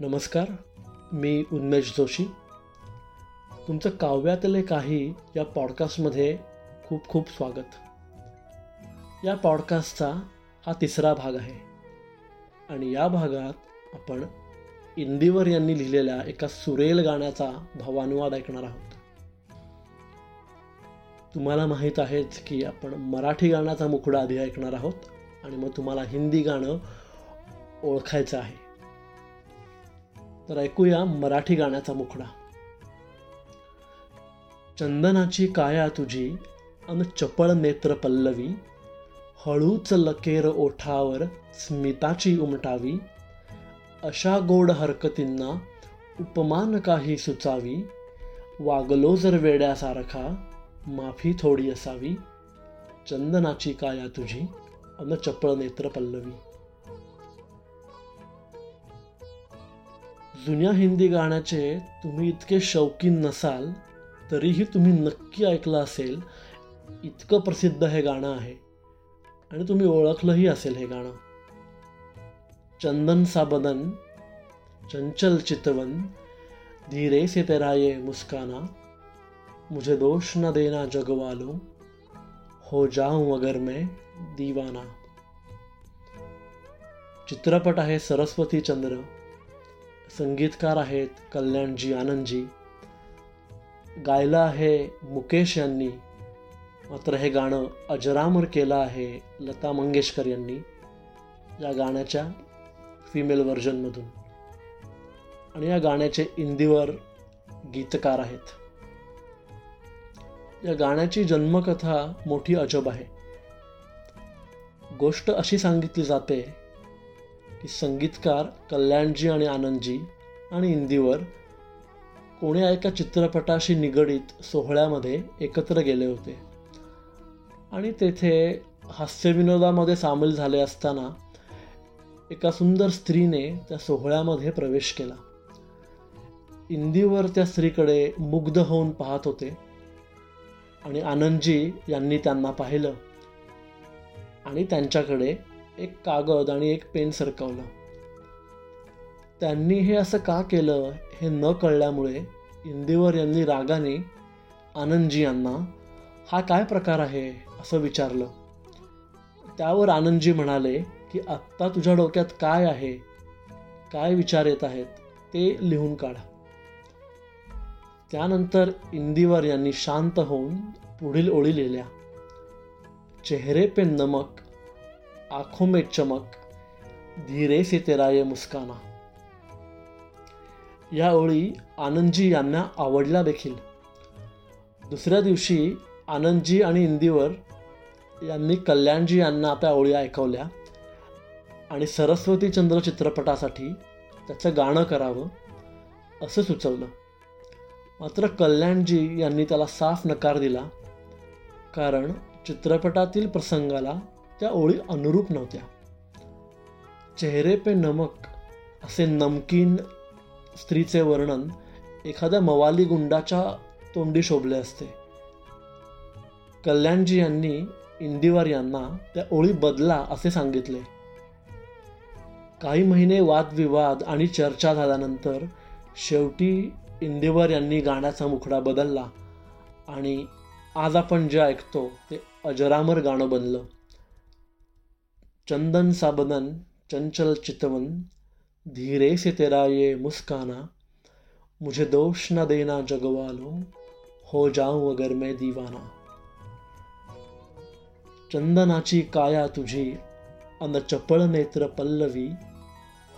नमस्कार मी उन्मेष जोशी. तुमचं काव्यातले काही या पॉडकास्टमध्ये खूप खूप स्वागत. या पॉडकास्टचा हा तिसरा भाग आहे. आणि या भागात आपण इंदिवर यांनी लिहिलेल्या एका सुरेल गाण्याचा भावानुवाद ऐकणार आहोत. तुम्हाला माहीत आहेच की आपण मराठी गाण्याचा मुखडा आधी ऐकणार आहोत आणि मग तुम्हाला हिंदी गाणं ओळखायचं आहे. तर ऐकूया मराठी गाण्याचा मुखडा. चंदनाची काया तुझी अन चपळ नेत्र पल्लवी हळूच लकेर ओठावर स्मिताची उमटावी अशा गोड हरकतींना उपमान काही सुचावी वागलो जर वेड्यासारखा माफी थोडी असावी चंदनाची काया तुझी अन चपळ नेत्र पल्लवी. जुन्या हिंदी गाण्याचे तुम्ही इतके शौकीन नसाल तरीही तुम्ही नक्की ऐकलं असेल इतकं प्रसिद्ध हे गाणं आहे. आणि तुम्ही ओळखलंही असेल हे गाणं. चंदन सा बदन चंचल चितवन धीरे से तेरा ये मुस्काना मुझे दोष न देना जगवालो हो जाऊं अगर मैं दीवाना. चित्रपट आहे सरस्वती चंद्र. संगीतकार आहेत कल्याणजी आनंदजी. गायलं आहे मुकेश यांनी. मात्र हे गाणं अजरामर केलं आहे लता मंगेशकर यांनी या गाण्याच्या फिमेल व्हर्जनमधून आणि या गाण्याचे इंदीवर गीतकार आहेत. या गाण्याची जन्मकथा मोठी अजब आहे. गोष्ट अशी सांगितली जाते की संगीतकार कल्याणजी आणि आनंदजी आणि इंदीवर कोण्या एका चित्रपटाशी निगडीत सोहळ्यामध्ये एकत्र गेले होते. आणि तेथे हास्यविनोदामध्ये सामील झाले असताना एका सुंदर स्त्रीने त्या सोहळ्यामध्ये प्रवेश केला. इंदीवर त्या स्त्रीकडे मुग्ध होऊन पाहत होते आणि आनंदजी यांनी त्यांना पाहिलं आणि त्यांच्याकडे एक कागद आणि एक पेन सरकवलं. त्यांनी हे असं का केलं हे न कळल्यामुळे इंदिवर यांनी रागाने आनंदजी यांना हा काय प्रकार आहे असं विचारलं. त्यावर आनंदजी म्हणाले की आत्ता तुझ्या डोक्यात काय आहे? काय विचार येत आहेत? ते लिहून काढ. त्यानंतर इंदिवर यांनी शांत होऊन पुढील ओळी लिहिल्या. चेहरे पे नमक आंखों में चमक धीरे से तेरा ये मुस्काना. या ओळी आनंदजी यांना आवडला देखील. दुसऱ्या दिवशी आनंदजी आणि इंदीवर यांनी कल्याणजी यांना त्या ओळी ऐकवल्या आणि सरस्वती चंद्र चित्रपटासाठी त्याचं गाणं करावं असं सुचवलं. मात्र कल्याणजी यांनी त्याला साफ नकार दिला कारण चित्रपटातील प्रसंगाला त्या ओळी अनुरूप नव्हत्या. चेहरे पे नमक असे नमकीन स्त्रीचे वर्णन एखाद्या मवाली गुंडाच्या तोंडी शोभले असते. कल्याणजी यांनी इंदिवार यांना त्या ओळी बदला असे सांगितले. काही महिने वादविवाद आणि चर्चा झाल्यानंतर शेवटी इंदिवर यांनी गाण्याचा मुखडा बदलला आणि आज आपण जे ऐकतो ते अजरामर गाणं बनलं. चंदन साबदन चंचल चितवन धीरे से तेरा ये मुस्काना मुझे दोष न देना जगवालो हो जाऊं अगर मैं दीवाना। चंदनाची काया तुझी अन चपळ नेत्र पल्लवी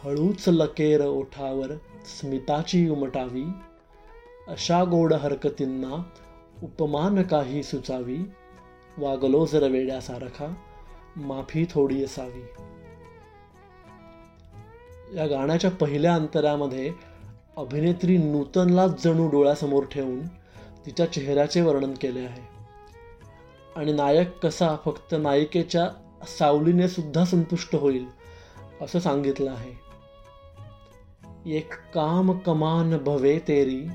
हळूच लकेर ओठावर स्मिताची उमटावी अशा गोड हरकतींना उपमान काही सुचावी वागलो जर वेड्यासारखा माफी थोडी असावी. या गाण्याच्या पहिल्या अंतरामध्ये अभिनेत्री नूतनलाच जणू डोळ्यासमोर ठेवून तिच्या चेहऱ्याचे वर्णन केले आहे. आणि नायक कसा फक्त नायिकेच्या सावलीने सुद्धा संतुष्ट होईल असं सांगितलं आहे. एक काम कमान भवे तेरी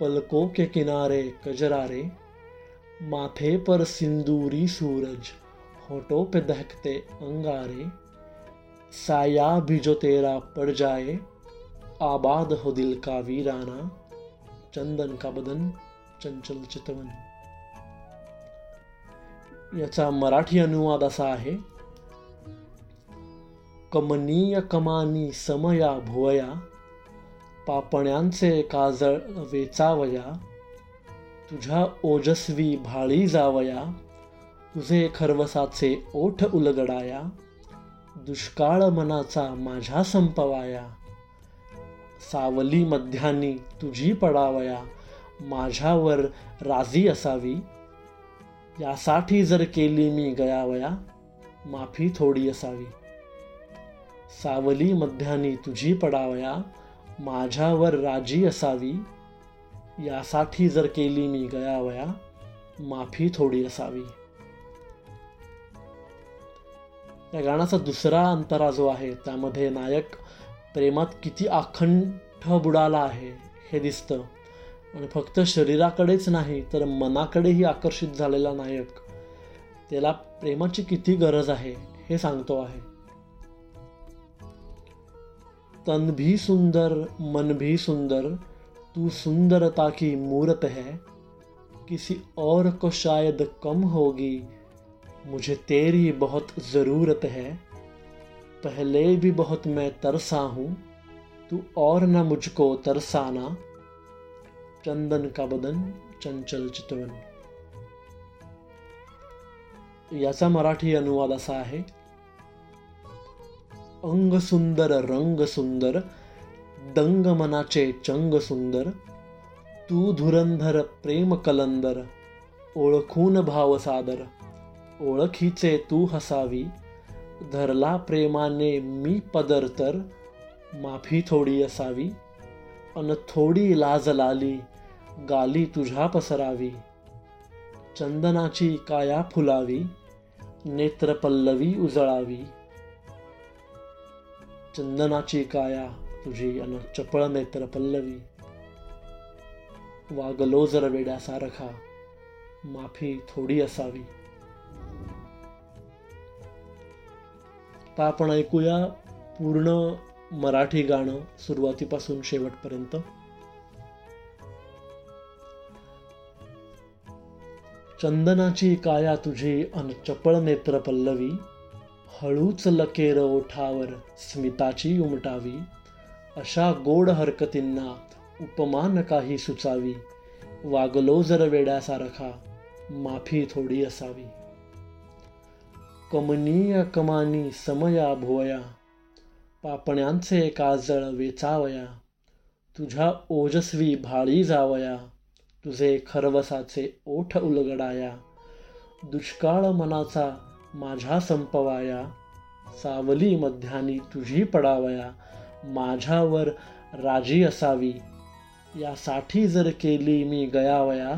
पलको के किनारे कजरारे माथे पर सिंदूरी सूरज. होठों पे दहकते अंगारे साया भी जो तेरा पड़ जाए आबाद हो दिल का वीराना चंदन का बदन चंचल चितवन। याचा मराठी अनुवाद असा आहे कमनीय कमानी समया भुवया पापण्यांचे काजळ वेचावया तुझ्या ओजस्वी भाळी जावया तुझे खरवसाचे ओठ उलगडाया दुष्काळ मनाचा माझ्या संपवाया. सावली मध्यानी तुझी पडावया माझ्यावर राजी असावी. यासाठी जर केली मी गयावया माफी थोडी असावी. सावली मध्यानी तुझी पडावया माझ्यावर राजी असावी. यासाठी जर केली मी गयावया माफी थोडी असावी. या गाण्याचा दुसरा अंतरा जो आहे त्यामध्ये नायक प्रेमात किती अखंड बुडाला आहे हे दिसतं. आणि फक्त शरीराकडेच नाही तर मनाकडेही आकर्षित झालेला नायक त्याला प्रेमाची किती गरज आहे हे सांगतो आहे. तन भी सुंदर मन भी सुंदर तू सुंदरता की मूरत है किसी और को शायद कम होगी मुझे तेरी बहुत ज़रूरत है। पहले भी बहुत मैं तरसा हूँ। तू और न मुझको तरसाना। चंदन का बदन, चंचल चितवन। याचा मराठी अनुवाद असा आहे। अंग सुंदर, रंग सुंदर, दंग मनाचे चंग सुंदर। तू धुरंधर, प्रेम कलंदर, ओळखून भाव सादर। ओळखीचे तू हसावी. धरला प्रेमाने मी पदर तर माफी थोडी असावी. अन थोडी लाज लाली गाली तुझ्या पसरावी. चंदनाची काया फुलावी नेत्र पल्लवी उजळावी. चंदनाची काया तुझी अन चपळ नेत्र पल्लवी. वागलो जर वेड्यासारखा माफी थोडी असावी. तर आपण ऐकूया पूर्ण मराठी गाणं सुरुवातीपासून शेवटपर्यंत. चंदनाची काया तुझी अन चपळ नेत्र पल्लवी हळूच लकेर ओठावर स्मिताची उमटावी अशा गोड हरकतींना उपमान काही सुचावी वागलो जर वेड्यासारखा माफी थोडी असावी. कमनीय कमानी समया भुवया पापण्यांचे काजळ वेचावया तुझ्या ओजस्वी भाळी जावया तुझे खरवसाचे ओठ उलगडाया दुष्काळ मनाचा माझ्या संपवाया सावली मध्यानी तुझी पडावया माझ्यावर राजी असावी यासाठी जर केली मी गयावया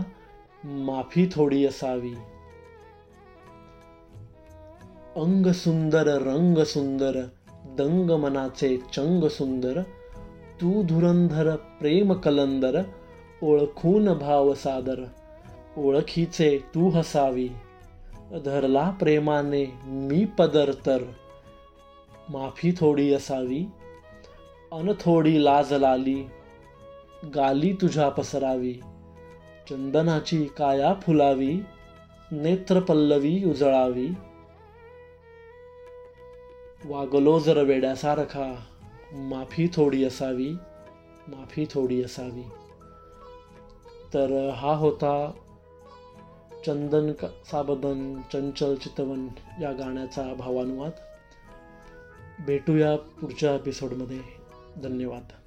माफी थोडी असावी. अंग सुंदर रंग सुंदर दंग मनाचे चंग सुंदर तू धुरंधर प्रेम कलंदर ओळखून भाव सादर ओळखीचे तू हसावी. धरला प्रेमाने मी पदर तर माफी थोडी असावी. अन थोडी लाज लाली गाली तुझ्या पसरावी. चंदनाची काया फुलावी नेत्र पल्लवी उजळावी. वागलो जर वेड्यासारखा. माफी थोडी असावी. माफी थोडी असावी. तर हा होता चंदन साबदन चंचल चितवन या गाण्याचा भावानुवाद. भेटूया पुढच्या एपिसोडमध्ये धन्यवाद.